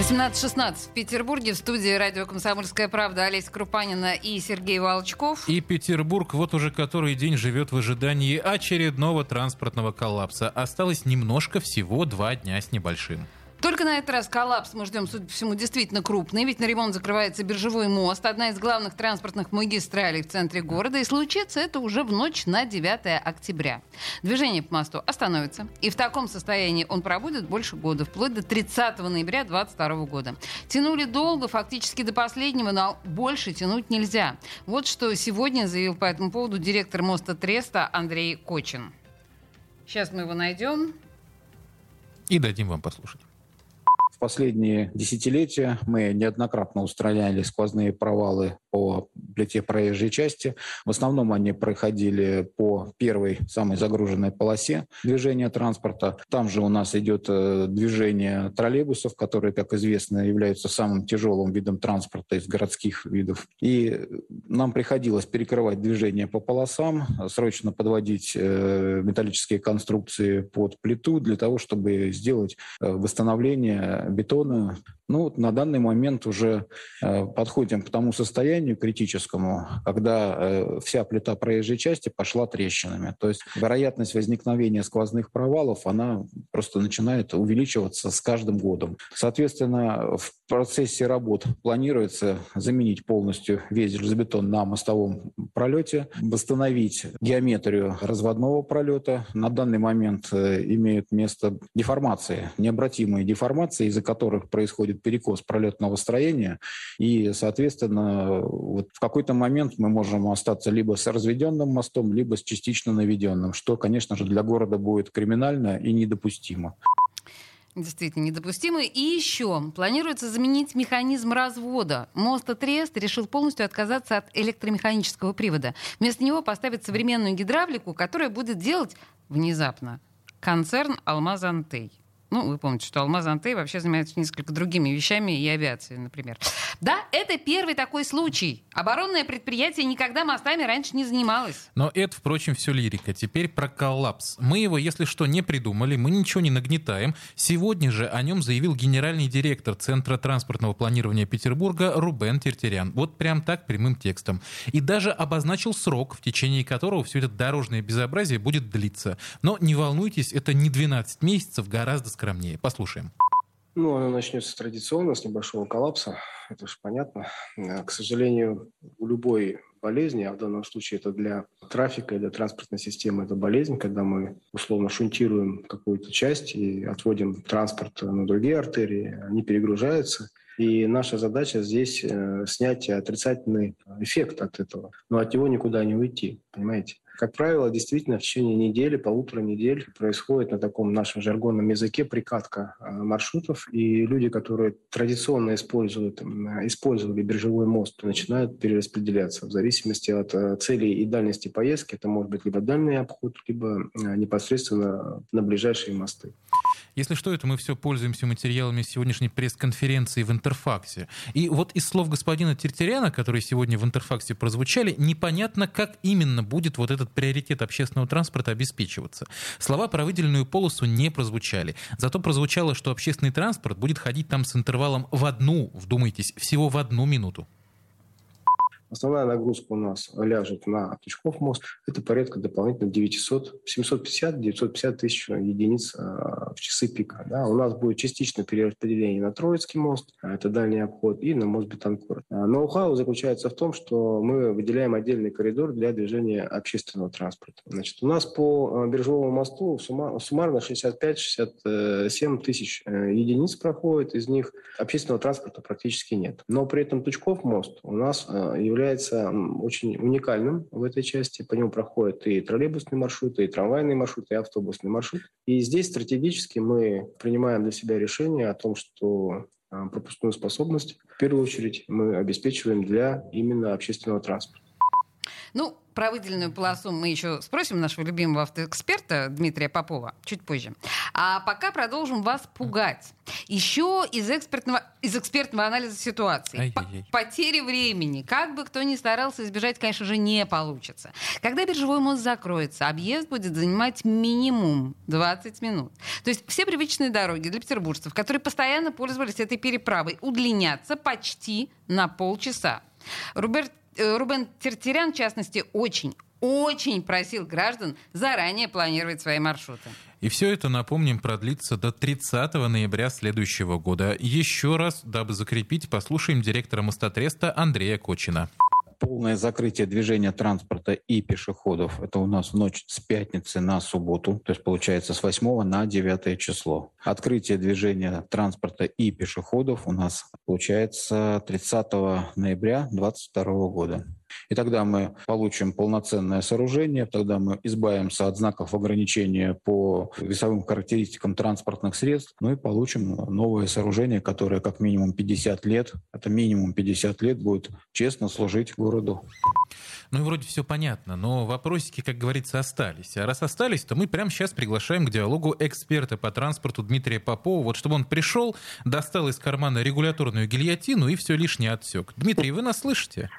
18.16 в Петербурге в студии радио «Комсомольская правда» Олеся Крупанина и Сергей Волчков. И Петербург вот уже который день живет в ожидании очередного транспортного коллапса. Осталось немножко, всего два дня с небольшим. Только на этот раз коллапс мы ждем, судя по всему, действительно крупный, ведь на ремонт закрывается биржевой мост, одна из главных транспортных магистралей в центре города, и случится это уже в ночь на 9 октября. Движение по мосту остановится, и в таком состоянии он пробудет больше года, вплоть до 30 ноября 2022 года. Тянули долго, фактически до последнего, но больше тянуть нельзя. Вот что сегодня заявил по этому поводу директор моста Треста Андрей Кочин. Сейчас мы его найдем. И дадим вам послушать последние десятилетия мы неоднократно устраняли сквозные провалы по плите проезжей части. В основном они проходили по первой самой загруженной полосе движения транспорта. Там же у нас идет э, движение троллейбусов, которые, как известно, являются самым тяжелым видом транспорта из городских видов. И нам приходилось перекрывать движение по полосам, срочно подводить э, металлические конструкции под плиту для того, чтобы сделать э, восстановление бетона. Ну, вот на данный момент уже э, подходим к тому состоянию критическому, когда э, вся плита проезжей части пошла трещинами. То есть вероятность возникновения сквозных провалов, она просто начинает увеличиваться с каждым годом. Соответственно, в процессе работ планируется заменить полностью весь железобетон на мостовом пролете, восстановить геометрию разводного пролета. На данный момент э, имеют место деформации, необратимые деформации, из-за которых происходит перекос пролетного строения, и, соответственно, вот в какой-то момент мы можем остаться либо с разведенным мостом, либо с частично наведенным, что, конечно же, для города будет криминально и недопустимо. Действительно недопустимо. И еще планируется заменить механизм развода. Мост Трест решил полностью отказаться от электромеханического привода. Вместо него поставить современную гидравлику, которая будет делать внезапно концерн «Алмаз Антей». Ну, вы помните, что Алмаз Антей вообще занимается несколько другими вещами и авиацией, например. Да, это первый такой случай. Оборонное предприятие никогда мостами раньше не занималось. Но это, впрочем, все лирика. Теперь про коллапс. Мы его, если что, не придумали, мы ничего не нагнетаем. Сегодня же о нем заявил генеральный директор Центра транспортного планирования Петербурга Рубен Тертерян. Вот прям так, прямым текстом. И даже обозначил срок, в течение которого все это дорожное безобразие будет длиться. Но не волнуйтесь, это не 12 месяцев, гораздо скромнее. Послушаем. Ну, она начнется традиционно с небольшого коллапса, это же понятно. Э, к сожалению, у любой болезни, а в данном случае это для трафика и для транспортной системы это болезнь, когда мы условно шунтируем какую-то часть и отводим транспорт на другие артерии, они перегружаются. И наша задача здесь э, снять отрицательный эффект от этого. Но от него никуда не уйти, понимаете? Как правило, действительно в течение недели, полутора недель происходит на таком нашем жаргонном языке прикатка а, маршрутов, и люди, которые традиционно используют, использовали биржевой мост, начинают перераспределяться в зависимости от а, целей и дальности поездки. Это может быть либо дальний обход, либо а, непосредственно на ближайшие мосты. Если что, это мы все пользуемся материалами сегодняшней пресс-конференции в Интерфаксе. И вот из слов господина Тертеряна, которые сегодня в Интерфаксе прозвучали, непонятно, как именно будет вот этот приоритет общественного транспорта обеспечиваться. Слова про выделенную полосу не прозвучали. Зато прозвучало, что общественный транспорт будет ходить там с интервалом в одну, вдумайтесь, всего в одну минуту. Основная нагрузка у нас ляжет на Тучков мост. Это порядка дополнительно 900, 750-950 тысяч единиц а, в часы пика. Да. У нас будет частичное перераспределение на Троицкий мост, а, это дальний обход, и на мост Бетанкур. А, ноу-хау заключается в том, что мы выделяем отдельный коридор для движения общественного транспорта. Значит, у нас по Биржевому мосту суммарно 65-67 тысяч э, единиц проходит, из них общественного транспорта практически нет. Но при этом Тучков мост у нас является является очень уникальным в этой части. По нему проходят и троллейбусные маршруты, и трамвайные маршруты, и автобусные маршруты. И здесь стратегически мы принимаем для себя решение о том, что а, пропускную способность в первую очередь мы обеспечиваем для именно общественного транспорта. Ну, про выделенную полосу мы еще спросим нашего любимого автоэксперта Дмитрия Попова чуть позже. А пока продолжим вас пугать. Еще из экспертного, из экспертного анализа ситуации. Потери времени. Как бы кто ни старался избежать, конечно же, не получится. Когда биржевой мост закроется, объезд будет занимать минимум 20 минут. То есть все привычные дороги для петербуржцев, которые постоянно пользовались этой переправой, удлинятся почти на полчаса. Роберт Э, Рубен Тертерян, в частности, очень, очень просил граждан заранее планировать свои маршруты. И все это, напомним, продлится до 30 ноября следующего года. Еще раз, дабы закрепить, послушаем директора Мостотреста Андрея Кочина полное закрытие движения транспорта и пешеходов. Это у нас ночь с пятницы на субботу, то есть получается с 8 на 9 число. Открытие движения транспорта и пешеходов у нас получается 30 ноября 2022 года. И тогда мы получим полноценное сооружение, тогда мы избавимся от знаков ограничения по весовым характеристикам транспортных средств, ну и получим новое сооружение, которое как минимум 50 лет, это минимум 50 лет будет честно служить городу. Ну и вроде все понятно, но вопросики, как говорится, остались. А раз остались, то мы прямо сейчас приглашаем к диалогу эксперта по транспорту Дмитрия Попова, вот чтобы он пришел, достал из кармана регуляторную гильотину и все лишнее отсек. Дмитрий, вы нас слышите?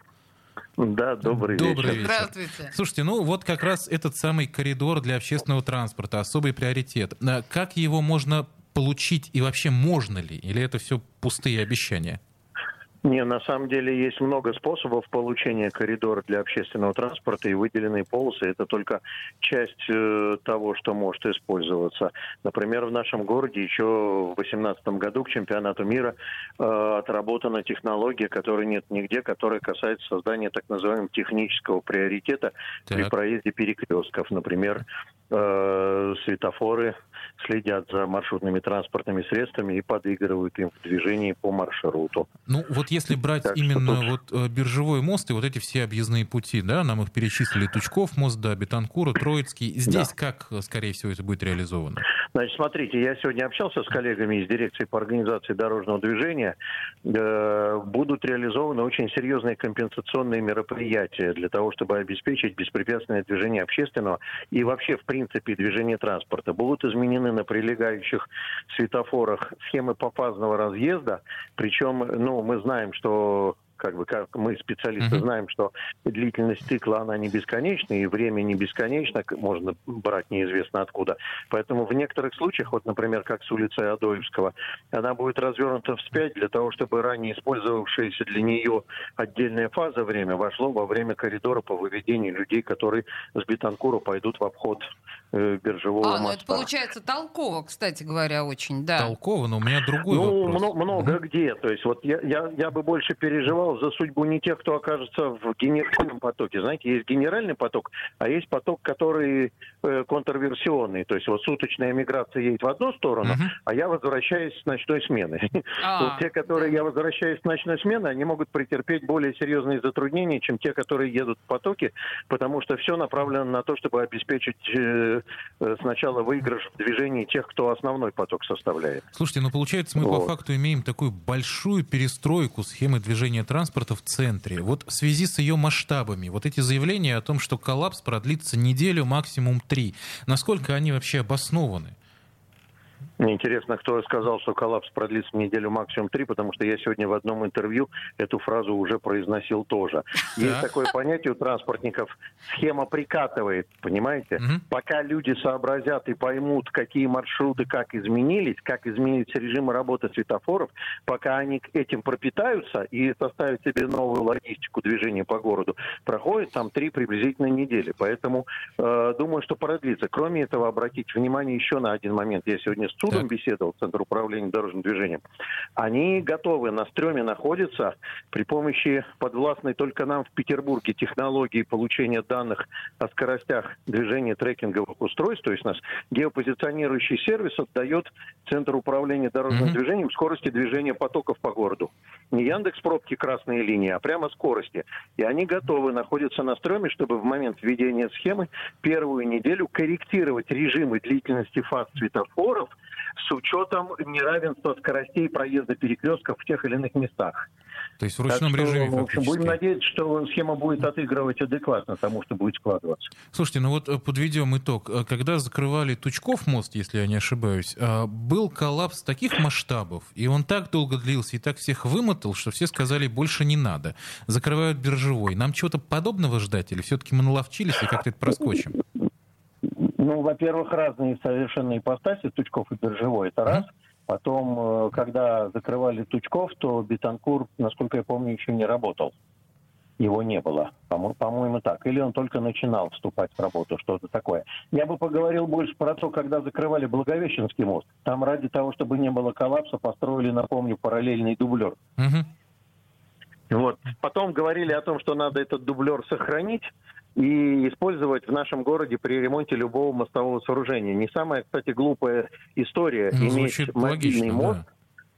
Да, добрый, добрый вечер. Здравствуйте. Слушайте, ну вот как раз этот самый коридор для общественного транспорта, особый приоритет. А как его можно получить и вообще можно ли? Или это все пустые обещания? Не, на самом деле есть много способов получения коридора для общественного транспорта и выделенные полосы. Это только часть э, того, что может использоваться. Например, в нашем городе еще в 2018 году к чемпионату мира э, отработана технология, которой нет нигде, которая касается создания так называемого технического приоритета так. при проезде перекрестков. Например, э, светофоры следят за маршрутными транспортными средствами и подыгрывают им в движении по маршруту. Ну вот если брать так именно тут... вот э, биржевой мост и вот эти все объездные пути, да, нам их перечислили, Тучков мост, да, Бетанкура, Троицкий. Здесь да. как, э, скорее всего, это будет реализовано? Значит, смотрите, я сегодня общался с коллегами из дирекции по организации дорожного движения. Э, будут реализованы очень серьезные компенсационные мероприятия для того, чтобы обеспечить беспрепятственное движение общественного и вообще, в принципе, движение транспорта. Будут изменены на прилегающих светофорах схемы пофазного разъезда, причем, ну, мы знаем, что как бы как мы специалисты знаем, что длительность цикла она не бесконечна и время не бесконечно, можно брать неизвестно откуда. Поэтому в некоторых случаях, вот, например, как с улицы Адоевского, она будет развернута вспять для того, чтобы ранее использовавшееся для нее отдельная фаза время вошло во время коридора по выведению людей, которые с Бетанкура пойдут в обход э, биржевого а, моста. ну это получается толково, кстати говоря, очень, да. Толково, но у меня другой ну, вопрос. Много, много угу. где. То есть вот я, я, я бы больше переживал переживал за судьбу не тех, кто окажется в генеральном потоке. Знаете, есть генеральный поток, а есть поток, который э, контрверсионный. То есть вот суточная миграция едет в одну сторону, uh-huh. а я возвращаюсь с ночной смены. А, вот те, которые я возвращаюсь с ночной смены, они могут претерпеть более серьезные затруднения, чем те, которые едут в потоке, потому что все направлено на то, чтобы обеспечить э, э, сначала выигрыш в движении тех, кто основной поток составляет. Слушайте, ну получается мы вот. по факту имеем такую большую перестройку схемы движения транспорта транспорта в центре. Вот в связи с ее масштабами, вот эти заявления о том, что коллапс продлится неделю, максимум три, насколько они вообще обоснованы? Мне интересно, кто сказал, что коллапс продлится неделю максимум три, потому что я сегодня в одном интервью эту фразу уже произносил тоже. Есть такое понятие у транспортников схема прикатывает, понимаете? Пока люди сообразят и поймут, какие маршруты как изменились, как изменились режимы работы светофоров, пока они этим пропитаются и составят себе новую логистику движения по городу, проходит там три приблизительно недели. Поэтому э, думаю, что продлится. Кроме этого, обратить внимание еще на один момент. Я сегодня с судом беседовал, Центр управления дорожным движением, они готовы, на стреме находятся при помощи подвластной только нам в Петербурге технологии получения данных о скоростях движения трекинговых устройств, то есть наш геопозиционирующий сервис отдает Центр управления дорожным mm-hmm. движением скорости движения потоков по городу. Не Яндекс пробки красные линии, а прямо скорости. И они готовы находиться на стреме, чтобы в момент введения схемы первую неделю корректировать режимы длительности фаз светофоров с учетом неравенства скоростей проезда перекрестков в тех или иных местах. То есть в ручном так что, режиме в общем, Будем надеяться, что схема будет отыгрывать адекватно тому, что будет складываться. Слушайте, ну вот э, подведем итог. Э, когда закрывали Тучков мост, если я не ошибаюсь, э, был коллапс таких масштабов, и он так долго длился, и так всех вымотал, что все сказали, больше не надо. Закрывают биржевой. Нам чего-то подобного ждать, или все-таки мы наловчились и как-то это проскочим? Ну, во-первых, разные совершенно ипостаси, Тучков и биржевой, это раз. Потом, э, когда закрывали Тучков, то Бетанкур, насколько я помню, еще не работал. Его не было, по-моему, так. Или он только начинал вступать в работу, что-то такое. Я бы поговорил больше про то, когда закрывали Благовещенский мост. Там ради того, чтобы не было коллапса, построили, напомню, параллельный дублер. Угу. Вот. Потом говорили о том, что надо этот дублер сохранить и использовать в нашем городе при ремонте любого мостового сооружения. Не самая, кстати, глупая история ну, иметь мобильный мост. Да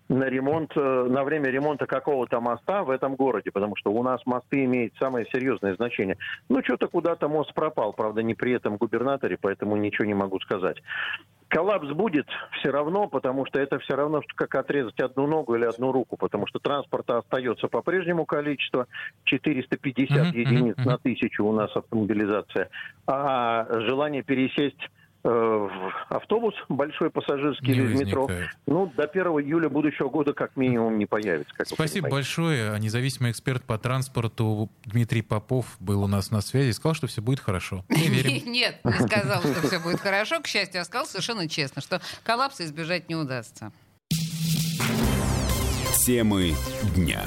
на ремонт, э, на время ремонта какого-то моста в этом городе, потому что у нас мосты имеют самое серьезное значение. Ну, что-то куда-то мост пропал, правда, не при этом губернаторе, поэтому ничего не могу сказать. Коллапс будет все равно, потому что это все равно, что как отрезать одну ногу или одну руку, потому что транспорта остается по-прежнему количество, 450 uh-huh, единиц на тысячу у нас автомобилизация, а желание пересесть в автобус большой пассажирский не или в метро, ну, до 1 июля будущего года как минимум не появится. Как Спасибо большое. Независимый эксперт по транспорту Дмитрий Попов был у нас на связи и сказал, что все будет хорошо. Не верим. Нет, не сказал, что все будет хорошо. К счастью, я сказал совершенно честно, что коллапса избежать не удастся. Темы дня.